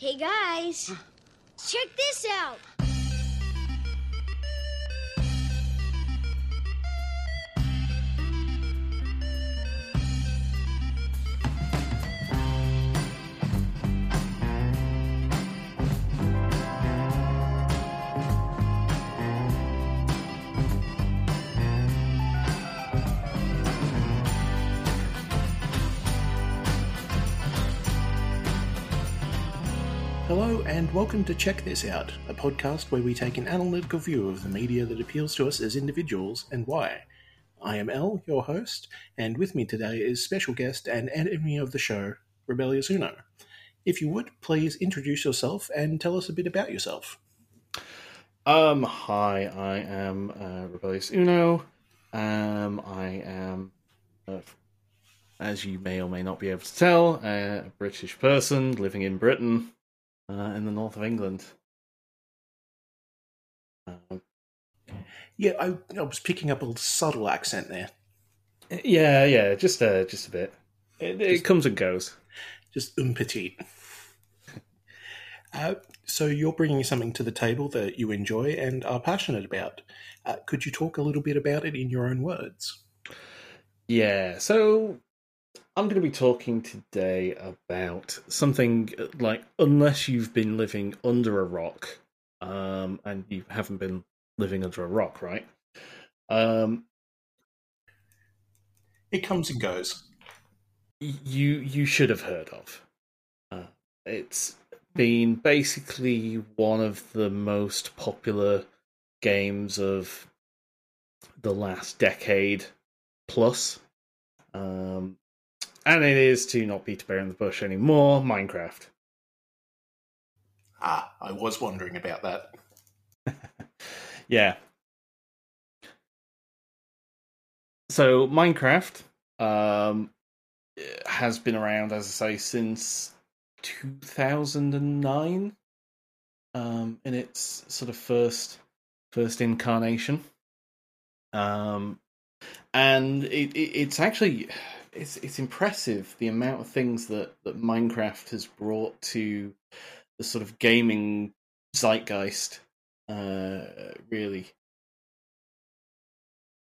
Hey guys, check this out. And welcome to Check This Out, a podcast where we take an analytical view of the media that appeals to us as individuals and why. I am El, your host, and with me today is special guest and enemy of the show, Rebellious Uno. If you would, please introduce yourself and tell us a bit about yourself. Um, hi, I am uh, Rebellious Uno. Um, I am, uh, as you may or may not be able to tell, a British person living in Britain, uh, in the north of England. Um, Yeah, I, I was picking up a subtle accent there. yeah, yeah, just uh, just a bit. It, it comes and goes. just un petit. Uh, so you're bringing something to the table that you enjoy and are passionate about. Uh, could you talk a little bit about it in your own words? Yeah, so I'm going to be talking today about something uh, like unless you've been living under a rock, um, and you haven't been living under a rock, right? Um, It comes and goes. you you should have heard of. Uh, it's been basically one of the most popular games of the last decade plus. Um, and it is to not beat a bear in the bush anymore, Minecraft. Ah, I was wondering about that. Yeah. So Minecraft um, has been around, as I say, since 2009 um, in its sort of first first incarnation. Um, and it, it, it's actually it's it's impressive the amount of things that, that Minecraft has brought to the sort of gaming zeitgeist. Uh, really,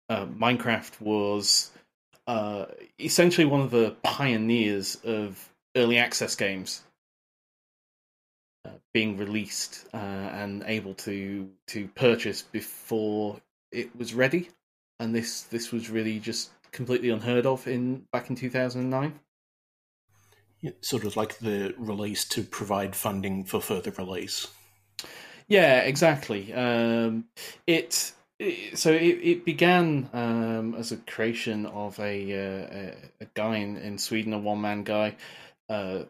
uh, Minecraft was uh, essentially one of the pioneers of early access games uh, being released uh, and able to to purchase before it was ready. And this this was really just completely unheard of in back in two thousand and nine. Sort of like the release to provide funding for further release. Yeah, exactly. Um, it, it so it, it began um, as a creation of a uh, a, a guy in, in Sweden, a one man guy. Uh,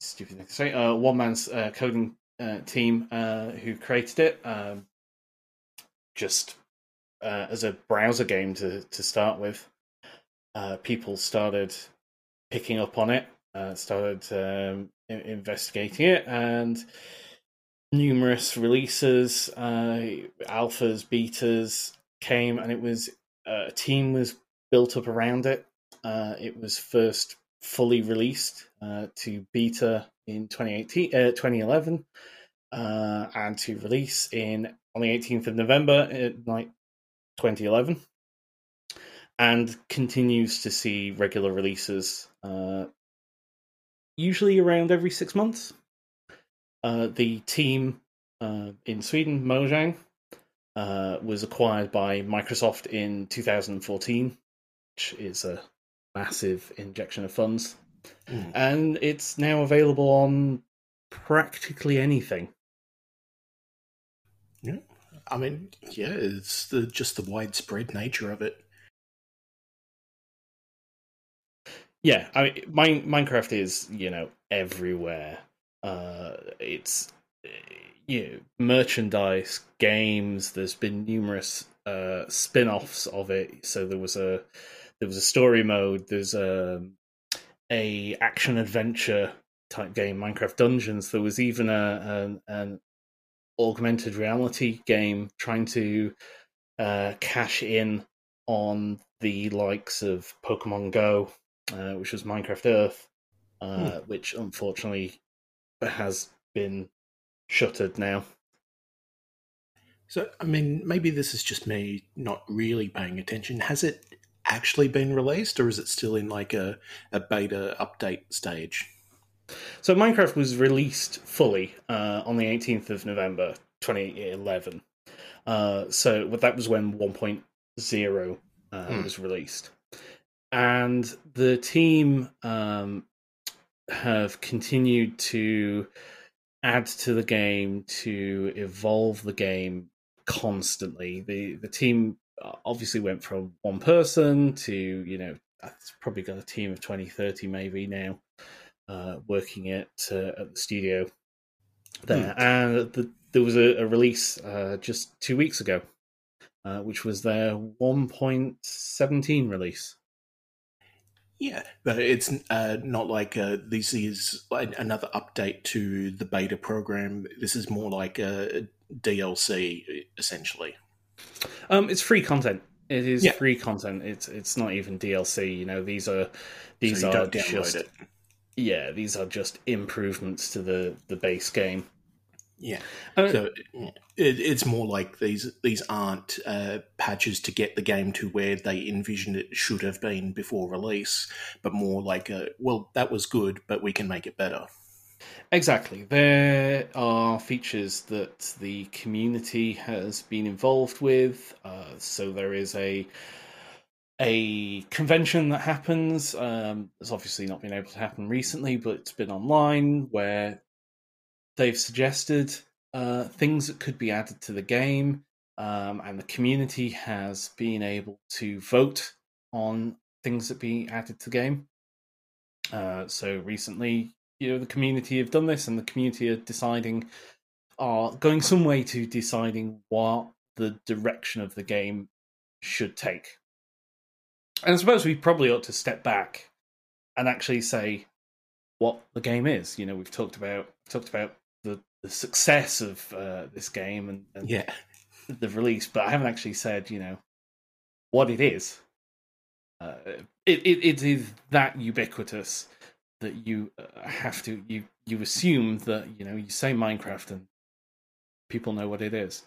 stupid thing to say. Uh, one man's uh, coding uh, team uh, who created it. Um, just uh, as a browser game to to start with. Uh, people started picking up on it, uh, started um, investigating it, and numerous releases, uh, alphas, betas came, and it was uh, a team was built up around it. Uh, it was first fully released to beta in 2018, uh, 2011, uh, and to release in on the 18th of November, in, like 2011, and continues to see regular releases, uh, usually around every six months. Uh, the team uh, in Sweden, Mojang, uh, was acquired by Microsoft in 2014, which is a massive injection of funds. Mm. And it's now available on practically anything. I mean, yeah, it's the, just the widespread nature of it. Yeah, I mean, Mine, Minecraft is you know everywhere. Uh, it's uh, you know, merchandise, games. There's been numerous uh, spin-offs of it. So there was a there was a story mode. There's a a action adventure type game, Minecraft Dungeons. There was even a an, an augmented reality game trying to uh, cash in on the likes of Pokemon Go, uh, which was Minecraft Earth, uh, which unfortunately has been shuttered now. So, I mean, maybe this is just me not really paying attention. Has it actually been released, or is it still in like a, a beta update stage? So, Minecraft was released fully uh, on the 18th of November 2011. Uh, so, that was when 1.0 uh, hmm. was released. And the team um, have continued to add to the game, to evolve the game constantly. The the team uh, obviously went from one person to you know it's probably got a team of 20, 30 maybe now uh, working at uh, at the studio there, mm. and the, there was a, a release uh, just two weeks ago, uh, which was their 1.17 release. Yeah, but it's uh, not like uh, this is another update to the beta program. This is more like a DLC, essentially. Um, it's free content. It is yeah. free content. It's it's not even DLC. You know, these are these so are just it. Yeah, these are just improvements to the the base game. Yeah. Uh, so it, it's more like these these aren't uh, patches to get the game to where they envisioned it should have been before release, but more like a, well, that was good, but we can make it better. Exactly. There are features that the community has been involved with. Uh, so there is a a convention that happens. Um, it's obviously not been able to happen recently, but it's been online where they've suggested uh, things that could be added to the game, um, and the community has been able to vote on things that be added to the game. Uh, so recently, you know, the community have done this, and the community are deciding, are going some way to deciding what the direction of the game should take. And I suppose we probably ought to step back and actually say what the game is. You know, we've talked about talked about the, the success of uh, this game and, and yeah, the release, but I haven't actually said you know what it is. Uh, it, it it is that ubiquitous that you uh, have to you you assume that you know you say Minecraft and people know what it is.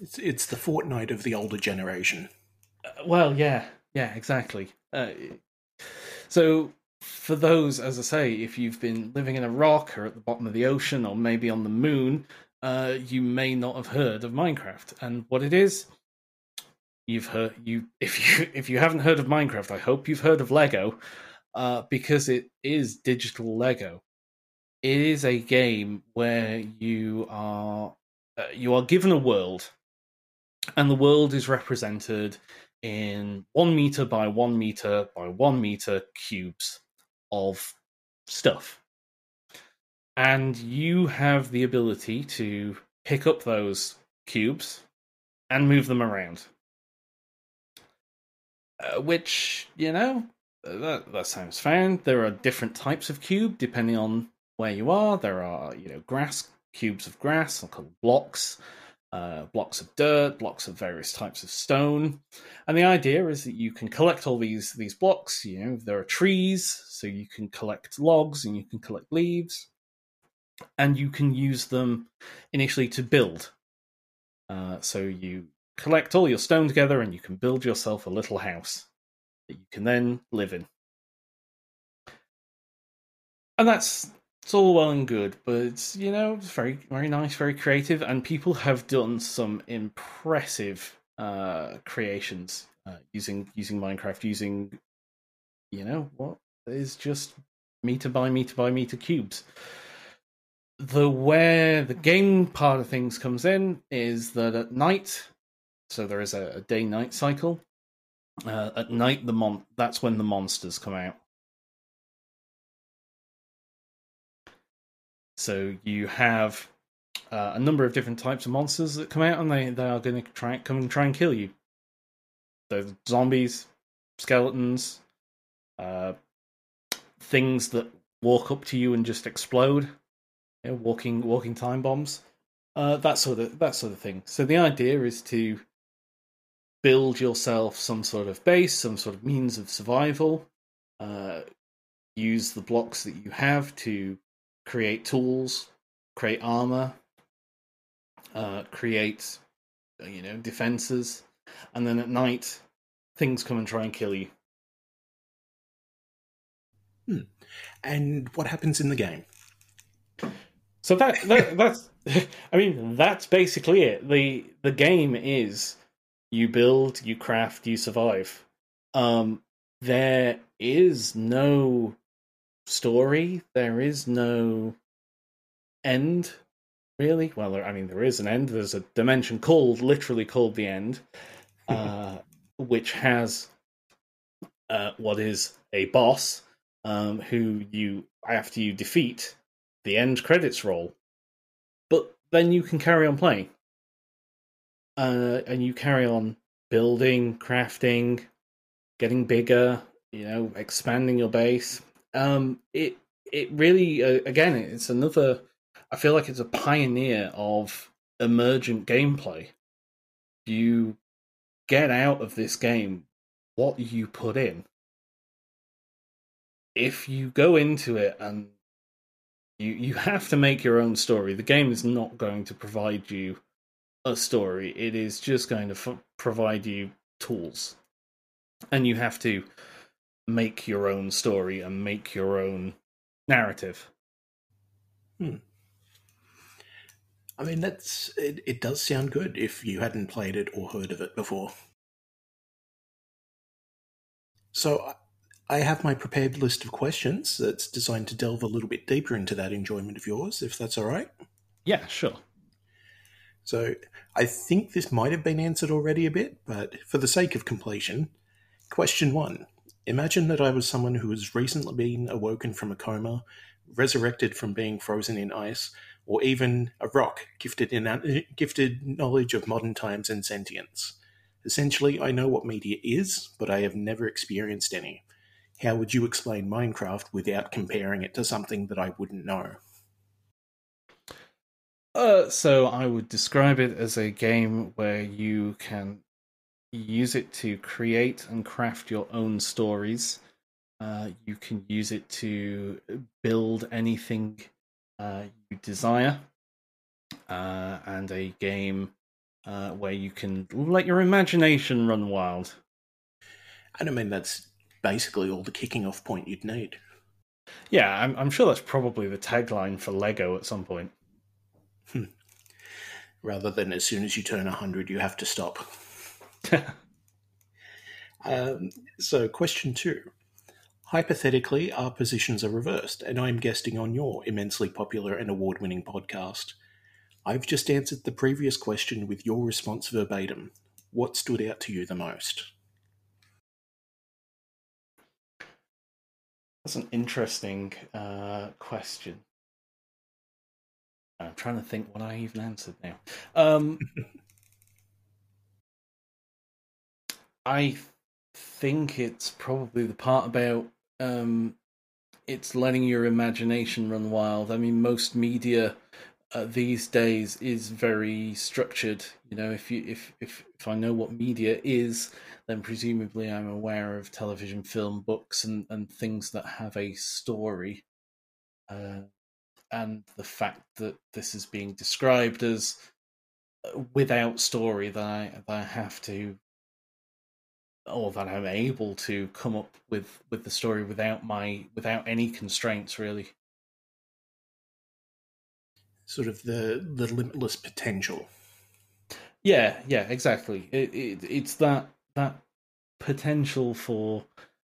It's it's the Fortnite of the older generation. Well, yeah, yeah, exactly. Uh, so for those, as I say, if you've been living in a rock or at the bottom of the ocean or maybe on the moon, uh, you may not have heard of Minecraft and what it is. You've heard you if you if you haven't heard of Minecraft, I hope you've heard of Lego, uh, because it is digital Lego. It is a game where you are uh, you are given a world, and the world is represented in one meter by one meter by one meter cubes of stuff. And you have the ability to pick up those cubes and move them around. Uh, which, you know, that, that sounds fine. There are different types of cube depending on where you are. There are, you know, grass, cubes of grass, called blocks uh, blocks of dirt, blocks of various types of stone. And the idea is that you can collect all these these blocks. You know, there are trees, so you can collect logs and you can collect leaves, and you can use them initially to build. Uh, so you collect all your stone together, and you can build yourself a little house that you can then live in. And that's it's all well and good, but it's you know it's very very nice, very creative, and people have done some impressive uh, creations uh, using using Minecraft, using you know what is just meter by meter by meter cubes. The where the game part of things comes in is that at night, so there is a, a day night cycle. Uh, at night, the mon that's when the monsters come out. So you have uh, a number of different types of monsters that come out, and they, they are going to try come and try and kill you. So zombies, skeletons, uh, things that walk up to you and just explode. You know, walking walking time bombs, uh, that sort of that sort of thing. So the idea is to build yourself some sort of base, some sort of means of survival. Uh, use the blocks that you have to create tools, create armor, uh, create you know defenses, and then at night things come and try and kill you. Hmm. And what happens in the game? So that, that that's I mean that's basically it. The the game is you build, you craft, you survive. Um there is no story, there is no end really. Well, I mean there is an end. There's a dimension called literally called the end uh which has uh what is a boss um who you after you defeat the end credits roll. But then you can carry on playing. Uh, and you carry on building, crafting, getting bigger, you know, expanding your base. Um, it it really uh, again, it's another. I feel like it's a pioneer of emergent gameplay. You get out of this game what you put in. If you go into it and you you have to make your own story. The game is not going to provide you a story. It is just going to f- provide you tools, and you have to make your own story and make your own narrative. Hmm. I mean, that's it, it. Does sound good if you hadn't played it or heard of it before. So I have my prepared list of questions that's designed to delve a little bit deeper into that enjoyment of yours, if that's all right. Yeah, sure. So I think this might have been answered already a bit, but for the sake of completion, question one Imagine that I was someone who has recently been awoken from a coma, resurrected from being frozen in ice, or even a rock gifted in gifted knowledge of modern times and sentience. Essentially, I know what media is, but I have never experienced any how would you explain Minecraft without comparing it to something that I wouldn't know? Uh, so I would describe it as a game where you can use it to create and craft your own stories. Uh, you can use it to build anything uh, you desire, uh, and a game uh, where you can let your imagination run wild. And I mean that's basically all the kicking off point you'd need. Yeah, I'm, I'm sure that's probably the tagline for Lego at some point. Hmm. Rather than as soon as you turn 100, you have to stop. um, so, question two. Hypothetically, our positions are reversed, and I'm guesting on your immensely popular and award winning podcast. I've just answered the previous question with your response verbatim. What stood out to you the most? That's an interesting uh, question. I'm trying to think what I even answered now. Um, I think it's probably the part about um, it's letting your imagination run wild. I mean, most media uh, these days is very structured. You know, if you if if if I know what media is, then presumably I'm aware of television, film, books, and, and things that have a story. Uh, and the fact that this is being described as uh, without story, that I, that I have to, or that I'm able to come up with, with the story without my without any constraints, really. Sort of the the limitless potential. Yeah, yeah, exactly. It, it it's that that potential for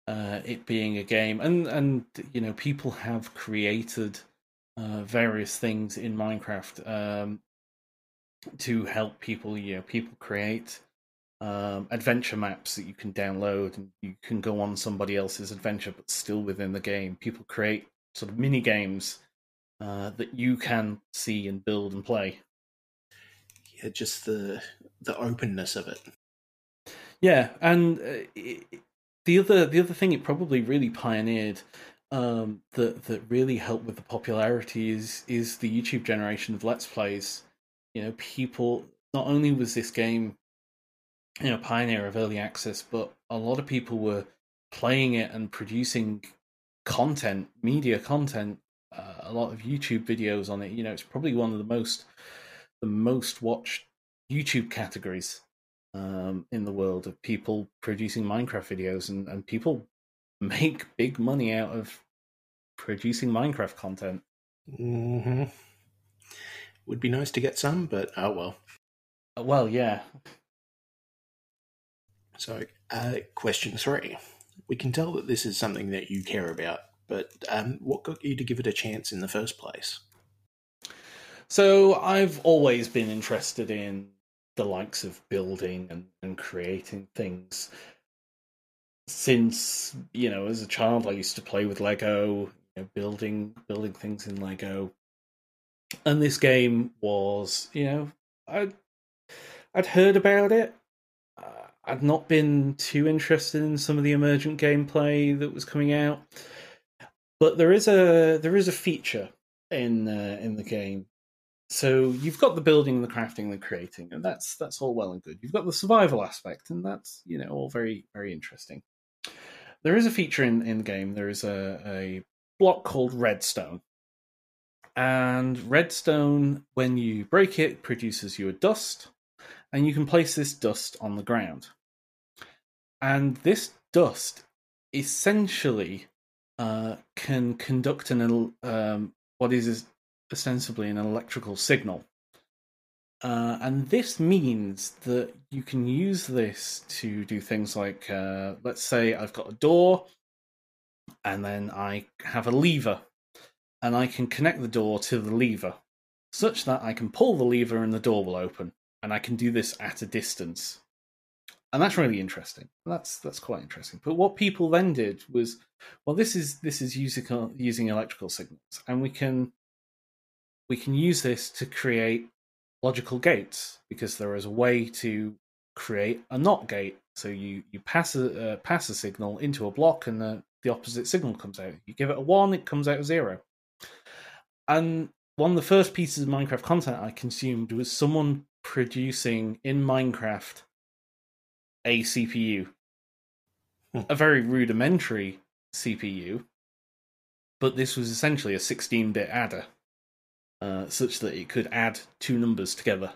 uh, it being a game, and and you know people have created uh, various things in Minecraft um, to help people. You know, people create um, adventure maps that you can download, and you can go on somebody else's adventure, but still within the game. People create sort of mini games uh, that you can see and build and play. Yeah, just the the openness of it. Yeah, and uh, it, the other the other thing it probably really pioneered um, that that really helped with the popularity is is the YouTube generation of Let's Plays. You know, people not only was this game, you know, pioneer of early access, but a lot of people were playing it and producing content, media content uh, a lot of YouTube videos on it. You know, it's probably one of the most the most watched YouTube categories um, in the world of people producing Minecraft videos, and, and people make big money out of producing Minecraft content. hmm Would be nice to get some, but oh well. Uh, Well, yeah. So, uh, question three. We can tell that this is something that you care about, but um, what got you to give it a chance in the first place? So I've always been interested in the likes of building and, and creating things. Since, you know, as a child I used to play with Lego, you know, building building things in Lego. And this game was, you know, I I'd heard about it. I'd not been too interested in some of the emergent gameplay that was coming out. But there is a there is a feature in uh, in the game so you've got the building, the crafting, the creating, and that's that's all well and good. You've got the survival aspect, and that's you know all very very interesting. There is a feature in in the game. There is a a block called redstone, and redstone, when you break it, produces you a dust, and you can place this dust on the ground. And this dust essentially uh, can conduct an um, what is ostensibly an electrical signal. Uh, and this means that you can use this to do things like, uh, let's say I've got a door, and then I have a lever, and I can connect the door to the lever, such that I can pull the lever and the door will open, and I can do this at a distance. And that's really interesting. That's that's quite interesting. But what people then did was, well, this is this is using using electrical signals, and we can we can use this to create logical gates because there is a way to create a not gate. So you you pass a uh, pass a signal into a block, and the the opposite signal comes out. You give it a one, it comes out a zero. And one of the first pieces of Minecraft content I consumed was someone producing in Minecraft a CPU, Hmm. a very rudimentary CPU, but this was essentially a 16 bit adder uh, such that it could add two numbers together,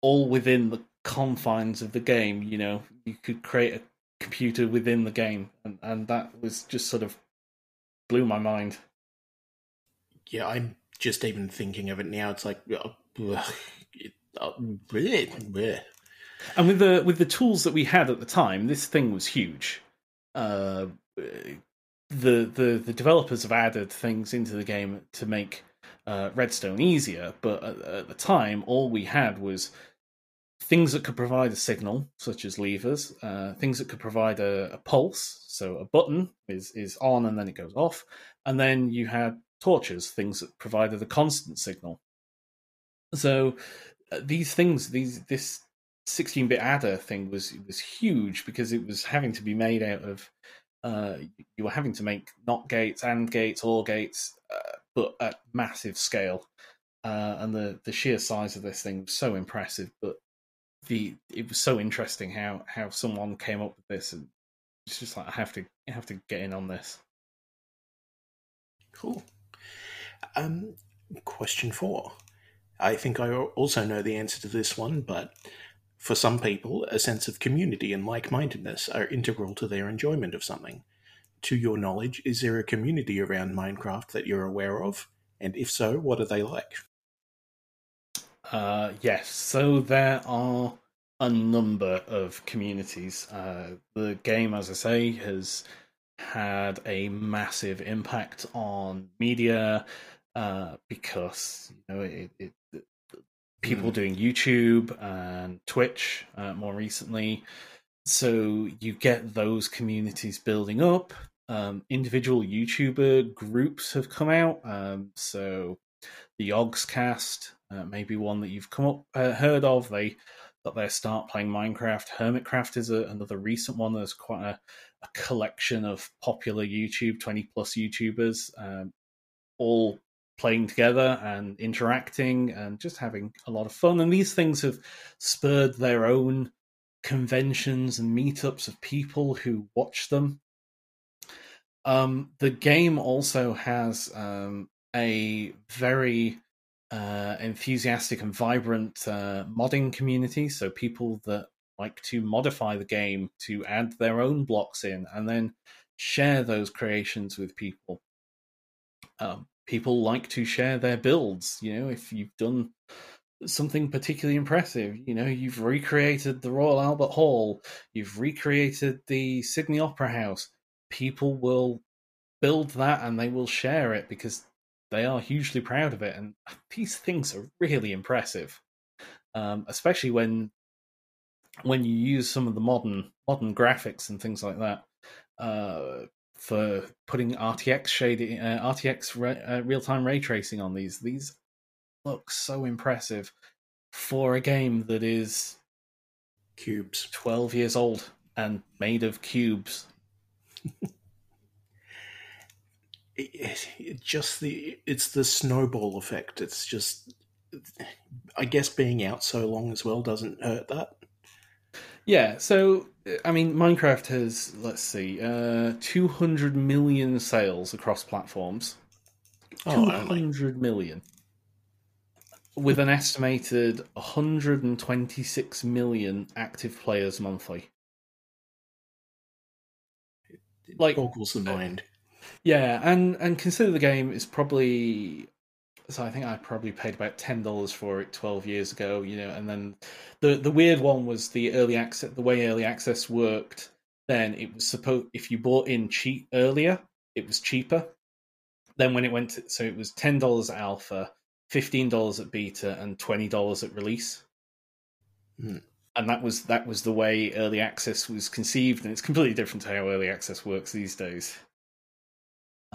all within the confines of the game. You know, you could create a computer within the game, and, and that was just sort of blew my mind. Yeah, I'm just even thinking of it now. It's like, uh, ugh, it, uh, bleh, bleh. And with the with the tools that we had at the time, this thing was huge. Uh, the the the developers have added things into the game to make uh, Redstone easier, but at, at the time, all we had was things that could provide a signal, such as levers, uh, things that could provide a, a pulse. So a button is is on and then it goes off, and then you had torches, things that provided a constant signal. So uh, these things, these this 16-bit adder thing was was huge because it was having to be made out of uh, you were having to make not gates and gates or gates, uh, but at massive scale. Uh, and the, the sheer size of this thing was so impressive. But the it was so interesting how, how someone came up with this, and it's just like I have to I have to get in on this. Cool. Um, question four. I think I also know the answer to this one, but for some people, a sense of community and like mindedness are integral to their enjoyment of something. To your knowledge, is there a community around Minecraft that you're aware of? And if so, what are they like? Uh, yes, so there are a number of communities. Uh, the game, as I say, has had a massive impact on media uh, because you know it, it, it people Mm. doing YouTube and Twitch uh, more recently. So you get those communities building up. Um, individual YouTuber groups have come out. Um, so the Yogscast, uh, maybe one that you've come up uh, heard of. They got their start playing Minecraft. Hermitcraft is a, another recent one. There's quite a, a collection of popular YouTube, twenty plus YouTubers, um, all playing together and interacting and just having a lot of fun. And these things have spurred their own conventions and meetups of people who watch them. Um, the game also has um, a very uh, enthusiastic and vibrant uh, modding community. So people that like to modify the game to add their own blocks in and then share those creations with people. Um, people like to share their builds. You know, if you've done something particularly impressive, you know, you've recreated the Royal Albert Hall, you've recreated the Sydney Opera House, people will build that and they will share it because they are hugely proud of it. And these things are really impressive, um, especially when when you use some of the modern modern graphics and things like that uh, for putting RTX shading, uh, RTX re- uh, real time ray tracing on these. These look so impressive for a game that is cubes, twelve years old and made of cubes. it, it just the it's the snowball effect. It's just, I guess, being out so long as well doesn't hurt that. Yeah, so I mean, Minecraft has let's see, uh, two hundred million sales across platforms. Oh, Two hundred million, with an estimated 126 million active players monthly. It Like- boggles the mind. Yeah, and and consider the game is probably so I think I probably paid about ten dollars for it twelve years ago, you know, and then the the weird one was the early access the way early access worked, then it was supposed if you bought in cheap earlier, it was cheaper. Then when it went to, so it was ten dollars at alpha, fifteen dollars at beta, and twenty dollars at release. Hmm. And that was that was the way early access was conceived, and it's completely different to how early access works these days.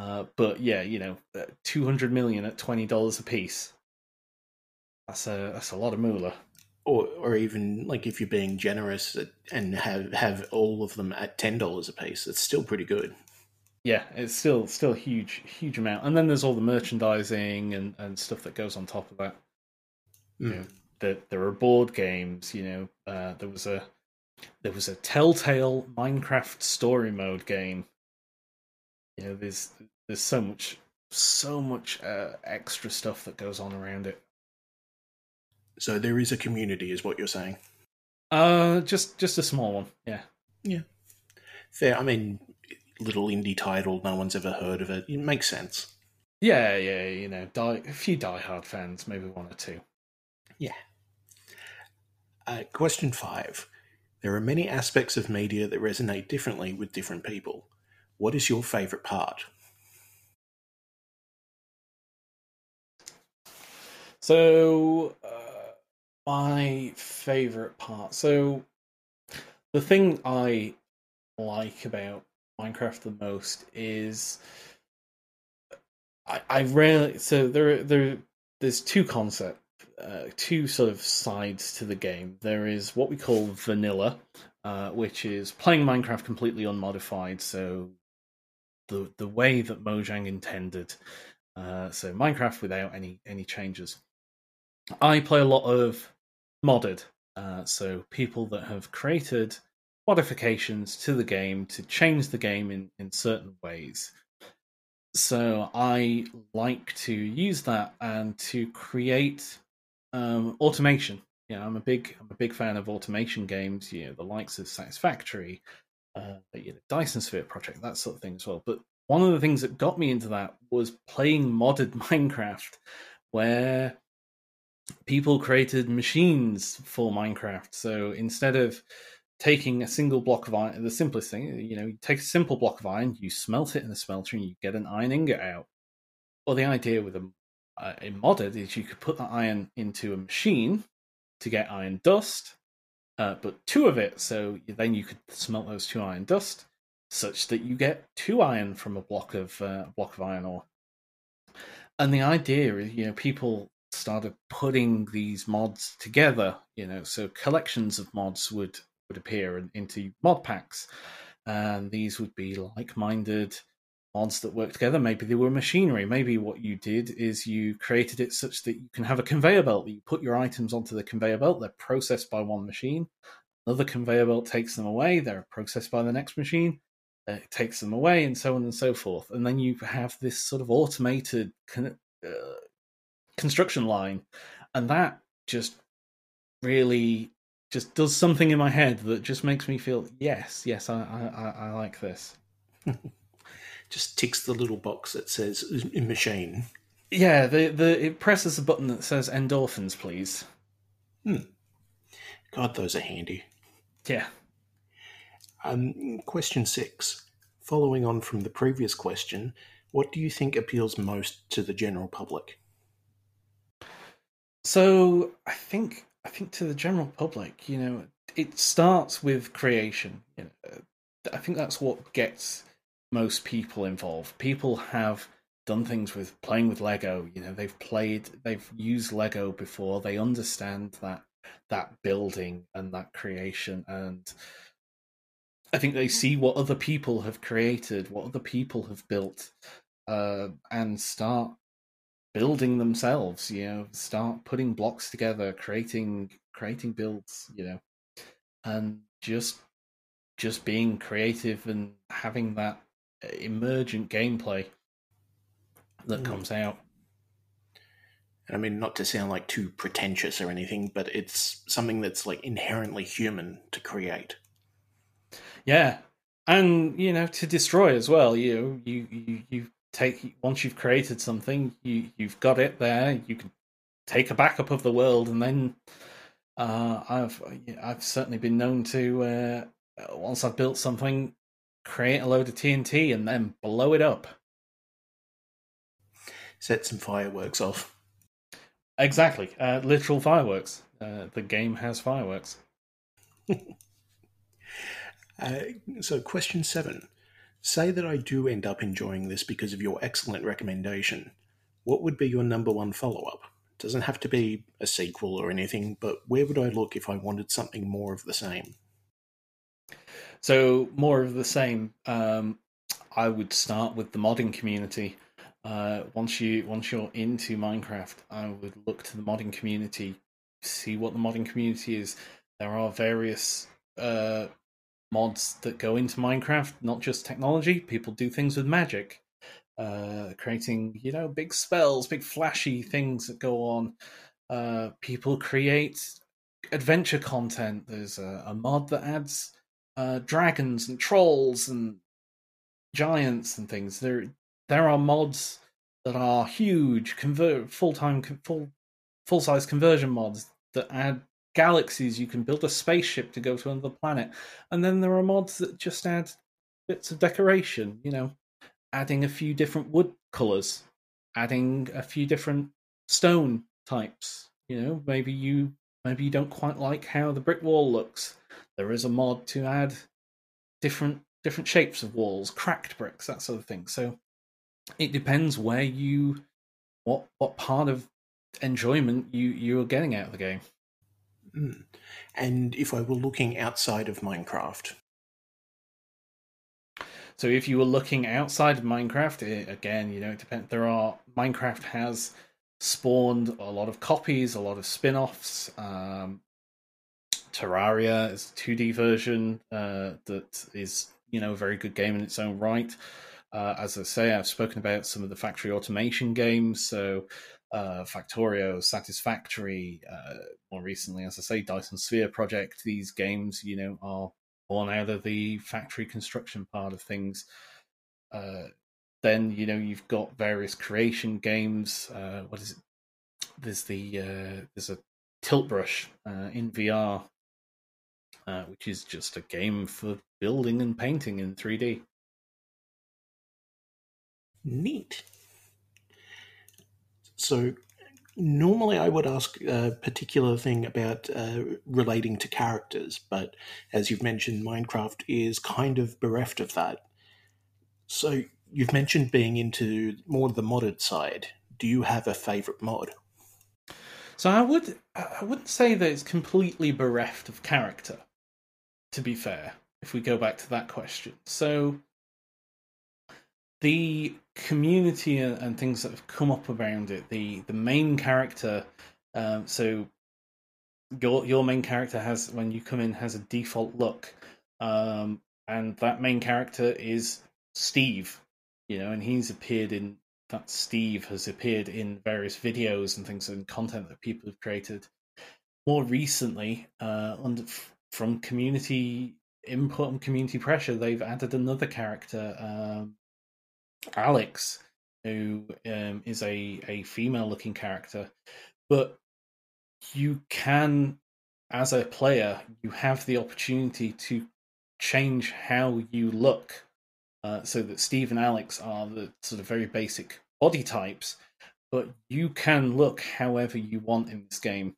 Uh, but yeah, you know, uh, two hundred million at twenty dollars a piece. That's a that's a lot of moolah. Or, or even like if you're being generous and have have all of them at ten dollars a piece, it's still pretty good. Yeah, it's still still a huge huge amount. And then there's all the merchandising and, and stuff that goes on top of that. Mm. Yeah. There there are board games. You know, uh, there was a there was a Telltale Minecraft story mode game. You know, there's there's so much so much uh, extra stuff that goes on around it. So there is a community, is what you're saying. Uh, just just a small one. Yeah. Yeah. Fair. I mean, little indie title, no one's ever heard of it. It makes sense. Yeah, yeah, you know, die, a few diehard fans, maybe one or two. Uh, question five. There are many aspects of media that resonate differently with different people. What is your favourite part? So, uh, my favorite part. So, the thing I like about Minecraft the most is I, I rarely. So there, there, there's two concept, uh, two sort of sides to the game. There is what we call vanilla, uh, which is playing Minecraft completely unmodified. So the the way that Mojang intended. Uh, so Minecraft without any any changes. I play a lot of modded, uh, so people that have created modifications to the game to change the game in, in certain ways. So I like to use that and to create um, automation. Know, I'm a big I'm a big fan of automation games. You know, the likes of Satisfactory, uh, you know, Dyson Sphere Project, that sort of thing as well. But one of the things that got me into that was playing modded Minecraft, where people created machines for Minecraft. So instead of taking a single block of iron, the simplest thing, you know, you take a simple block of iron, you smelt it in the smelter, and you get an iron ingot out. Well, the idea with a, a modded is you could put that iron into a machine to get iron dust, uh, but two of it. So then you could smelt those two iron dust, such that you get two iron from a block of uh, block of iron ore. And the idea is, you know, people started putting these mods together. You know, so collections of mods would would appear in, into mod packs, and these would be like-minded mods that work together. Maybe they were machinery. Maybe what you did is you created it such that you can have a conveyor belt. That you put your items onto the conveyor belt. They're processed by one machine. Another conveyor belt takes them away. They're processed by the next machine. uh, it takes them away, and so on and so forth. And then you have this sort of automated con- uh, construction line, and that just really just does something in my head that just makes me feel yes, yes, I I, I like this. just ticks the little box that says machine. Yeah, the the it presses a button that says endorphins, please. Hmm. God, those are handy. Yeah. Um, question six. Following on from the previous question, what do you think appeals most to the general public? So I think I think to the general public, you know, it starts with creation. You know, I think that's what gets most people involved. People have done things with playing with Lego. You know, they've played, they've used Lego before. They understand that that building and that creation, and I think they see what other people have created, what other people have built, uh, and start building themselves. You know, start putting blocks together, creating creating builds. You know, and just just being creative and having that emergent gameplay that mm. comes out. And I mean, not to sound like too pretentious or anything, but it's something that's like inherently human to create. Yeah, and you know to destroy as well. You you you you take once you've created something, you you've got it there. You can take a backup of the world, and then uh, I've I've certainly been known to uh, once I've built something, create a load of TNT and then blow it up. Set some fireworks off. Exactly, uh, literal fireworks. Uh, the game has fireworks. uh, so, question seven. Say that I do end up enjoying this because of your excellent recommendation. What would be your number one follow up? Doesn't have to be a sequel or anything, but where would I look if I wanted something more of the same? So more of the same. Um, I would start with the modding community. Uh, once you once you're into Minecraft, I would look to the modding community, see what the modding community is. There are various uh, mods that go into Minecraft, not just technology. People do things with magic, uh, creating you know big spells, big flashy things that go on. Uh, people create adventure content. There's a, a mod that adds uh, dragons and trolls and giants and things. There there are mods that are huge, convert full time full full size conversion mods that add galaxies. You can build a spaceship to go to another planet, and then there are mods that just add bits of decoration. You know, adding a few different wood colors, adding a few different stone types. You know, maybe you maybe you don't quite like how the brick wall looks there is a mod to add different different shapes of walls, cracked bricks, that sort of thing. So it depends where you what what part of enjoyment you you're getting out of the game. Mm. And if I were looking outside of Minecraft, so if you were looking outside of Minecraft, it, again, you know, it depends. There are Minecraft has spawned a lot of copies, a lot of spin-offs. Um, Terraria is a 2D version uh, that is, you know, a very good game in its own right. Uh, as I say, I've spoken about some of the factory automation games. So, uh, Factorio, Satisfactory, uh, more recently, as I say, Dyson Sphere Project. These games, you know, are born out of the factory construction part of things. Uh, then, you know, you've got various creation games. Uh, what is it? There's the uh, there's a tilt brush in VR uh, which is just a game for building and painting in 3D. Neat. So, normally I would ask a particular thing about uh, relating to characters, but as you've mentioned, Minecraft is kind of bereft of that. So, you've mentioned being into more the modded side. Do you have a favorite mod? So I would I wouldn't say that it's completely bereft of character to be fair, if we go back to that question. So the community and things that have come up around it, the the main character, um, so your your main character has when you come in has a default look. Um, and that main character is Steve. You know, and he's appeared in that Steve has appeared in various videos and things and content that people have created. More recently, uh, under from community input and community pressure, they've added another character, um, Alex, who um, is a a female looking character, but you can, as a player, you have the opportunity to change how you look. Uh, so that Steve and Alex are the sort of very basic body types, but you can look however you want in this game.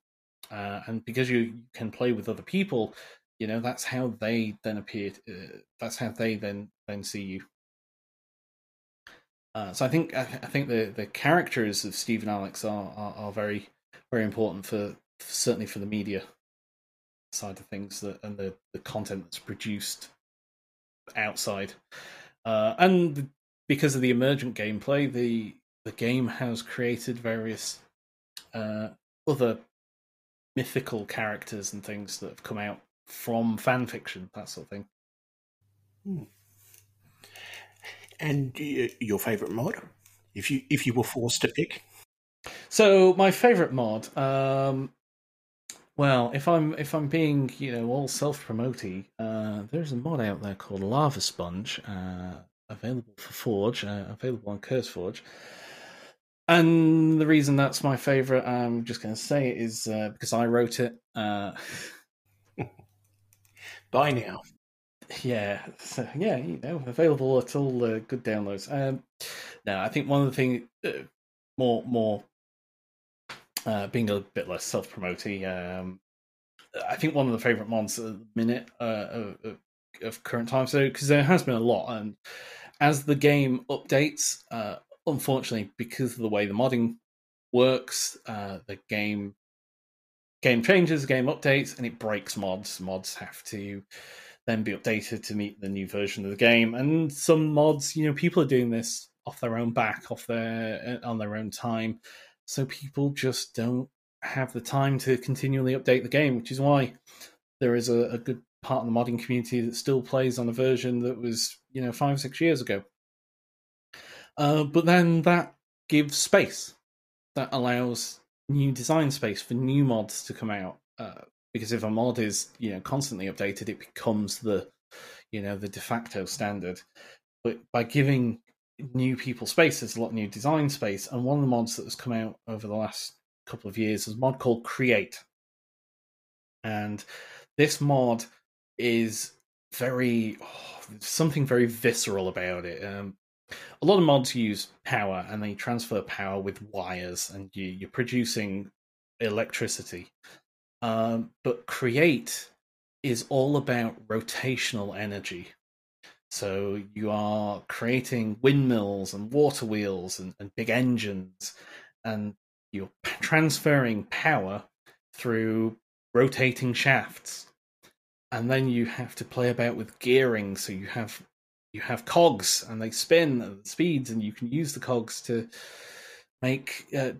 Uh, and because you can play with other people, you know that's how they then appear. Uh, that's how they then then see you. Uh, so I think I, think the the characters of Steve and Alex are, are, are very very important for certainly for the media side of things that and the, the content that's produced outside. Uh, and because of the emergent gameplay, the the game has created various uh, other mythical characters and things that have come out from fan fiction, that sort of thing. Hmm. And your favorite mod, if you if you were forced to pick. So my favorite mod, um, well, if I'm if I'm being you know all self promoty, uh, there's a mod out there called Lava Sponge, uh, available for Forge, uh, available on CurseForge. And the reason that's my favorite, I'm just going to say it, is uh, because I wrote it. Uh, Buy now. Yeah, so, yeah, you know, available at all uh, good downloads. Um, now, I think one of the things uh, more more uh, being a bit less self promoting, um, I think one of the favorite mods at the minute uh, of, of, current time. So because there has been a lot, and as the game updates, uh, unfortunately, because of the way the modding works, uh, the game game changes, game updates, and it breaks mods. Mods have to then be updated to meet the new version of the game. And some mods, you know, people are doing this off their own back, off their uh, on their own time. So people just don't have the time to continually update the game, which is why there is a, a good part of the modding community that still plays on a version that was, you know, five six years ago. Uh, but then that gives space that allows new design space for new mods to come out. Uh, because if a mod is you know constantly updated, it becomes the you know the de facto standard. But by giving new people space, there's a lot of new design space. And one of the mods that has come out over the last couple of years is a mod called Create. And this mod is very oh, something very visceral about it. Um, a lot of mods use power and they transfer power with wires, and you, you're producing electricity. Um, but create is all about rotational energy. So you are creating windmills and water wheels and, and big engines, and you're transferring power through rotating shafts. And then you have to play about with gearing, so you have you have cogs and they spin at speeds, and you can use the cogs to make uh,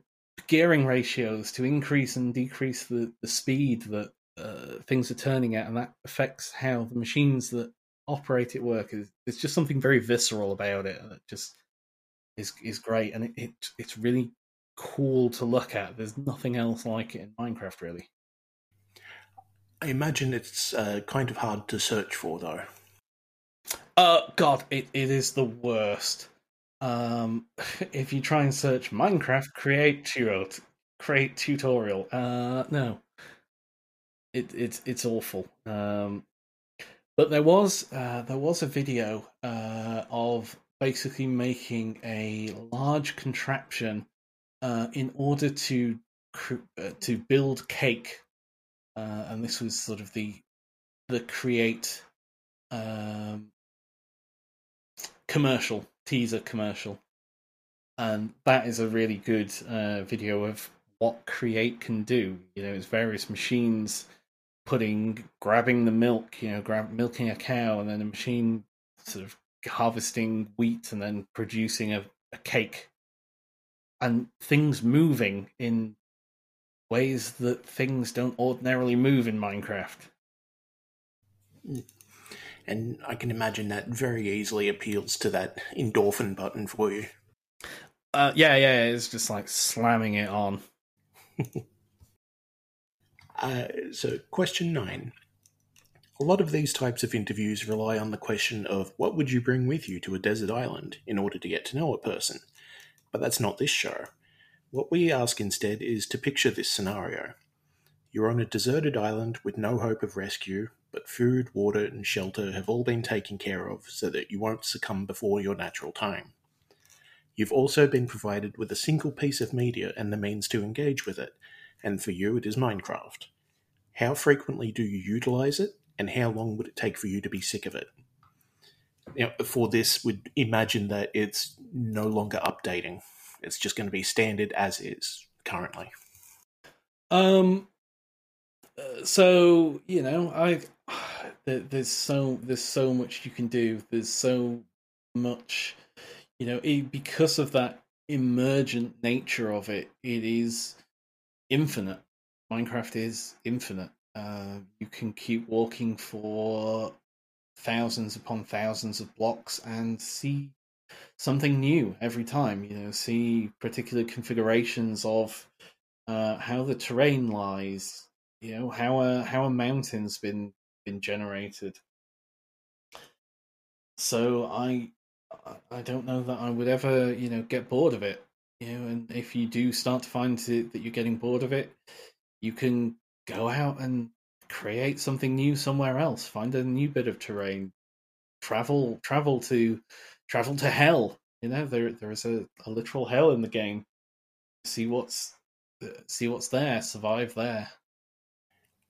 gearing ratios to increase and decrease the, the speed that uh, things are turning at, and that affects how the machines that operate it work. It's just something very visceral about it, and it just is is great, and it, it it's really cool to look at. There's nothing else like it in Minecraft, really. I imagine it's uh, kind of hard to search for, though. Uh, God, it, it is the worst. Um, if you try and search Minecraft, create tutorial, create tutorial. Uh, no, it it's it's awful. Um, but there was uh, there was a video uh, of basically making a large contraption uh, in order to uh, to build cake, uh, and this was sort of the the create um, commercial teaser commercial, and that is a really good uh, video of what Create can do. You know, it's various machines putting, grabbing the milk, you know, grab milking a cow, and then a machine sort of harvesting wheat and then producing a, a cake, and things moving in ways that things don't ordinarily move in Minecraft. And I can imagine that very easily appeals to that endorphin button for you. Uh, yeah, yeah, it's just like slamming it on. uh, so, question nine. A lot of these types of interviews rely on the question of what would you bring with you to a desert island in order to get to know a person? But that's not this show. What we ask instead is to picture this scenario. You're on a deserted island with no hope of rescue, but food, water, and shelter have all been taken care of so that you won't succumb before your natural time. You've also been provided with a single piece of media and the means to engage with it, and for you it is Minecraft. How frequently do you utilize it, and how long would it take for you to be sick of it? Now, for this, would imagine that it's no longer updating. It's just going to be standard as is currently. Um, so you know, I there's so there's so much you can do. There's so much, you know, it, because of that emergent nature of it. It is infinite. Minecraft is infinite. Uh, you can keep walking for thousands upon thousands of blocks and see something new every time. You know, see particular configurations of uh, how the terrain lies, you know how a how a mountain's been been generated. So I I don't know that I would ever you know get bored of it. You know, and if you do start to find that you're getting bored of it, you can go out and create something new somewhere else. Find a new bit of terrain. Travel travel to travel to hell. You know, there there is a, a literal hell in the game. See what's uh, see what's there. Survive there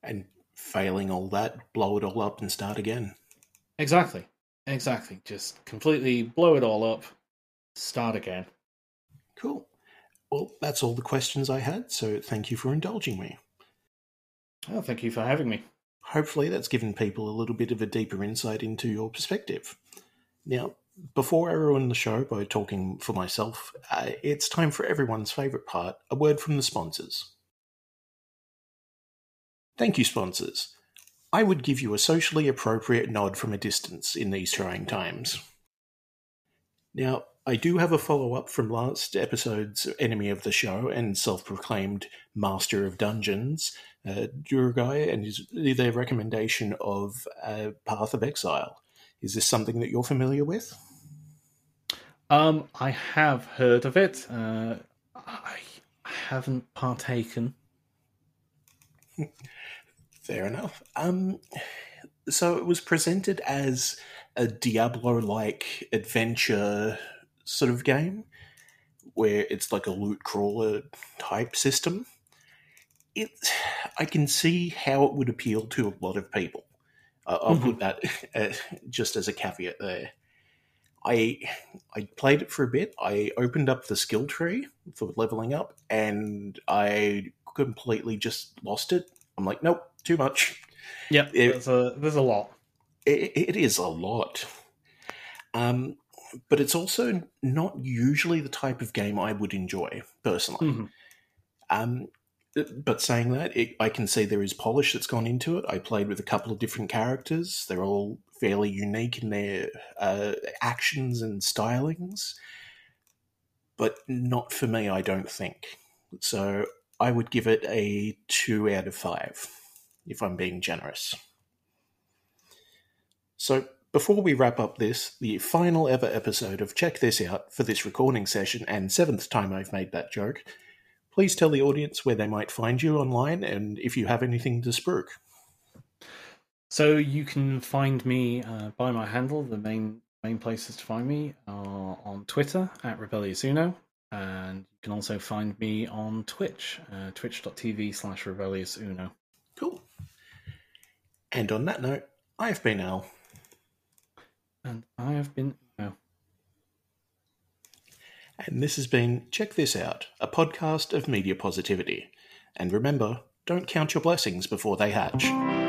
and failing all that, blow it all up and start again. Exactly. Exactly. Just completely blow it all up, start again. Cool. Well, that's all the questions I had, so thank you for indulging me. Oh, thank you for having me. Hopefully, that's given people a little bit of a deeper insight into your perspective. Now, before I ruin the show by talking for myself, uh, it's time for everyone's favourite part a word from the sponsors. Thank you, sponsors. I would give you a socially appropriate nod from a distance in these trying times. Now, I do have a follow up from last episode's enemy of the show and self proclaimed master of dungeons, uh, Durugai, and his, their recommendation of uh, Path of Exile. Is this something that you're familiar with? Um, I have heard of it. Uh, I haven't partaken. Fair enough. Um, so it was presented as a Diablo-like adventure sort of game, where it's like a loot crawler type system. It, I can see how it would appeal to a lot of people. Uh, I'll mm-hmm. put that uh, just as a caveat there. I I played it for a bit. I opened up the skill tree for leveling up, and I completely just lost it. I'm like, nope, too much. Yeah, there's a there's a lot. It, it is a lot. Um, but it's also not usually the type of game I would enjoy personally. Mm-hmm. Um, but saying that, it, I can see there is polish that's gone into it. I played with a couple of different characters. They're all fairly unique in their uh, actions and stylings, but not for me, I don't think. So I would give it a two out of five if I'm being generous. So, before we wrap up this, the final ever episode of Check This Out for this recording session, and seventh time I've made that joke, please tell the audience where they might find you online and if you have anything to spruik. So you can find me uh, by my handle. The main main places to find me are on Twitter at Rebellious Uno, and you can also find me on Twitch, uh, twitch.tv slash Rebellious Uno. And on that note, I've been Al. And I have been Al. And this has been Check This Out, a podcast of media positivity. And remember, don't count your blessings before they hatch.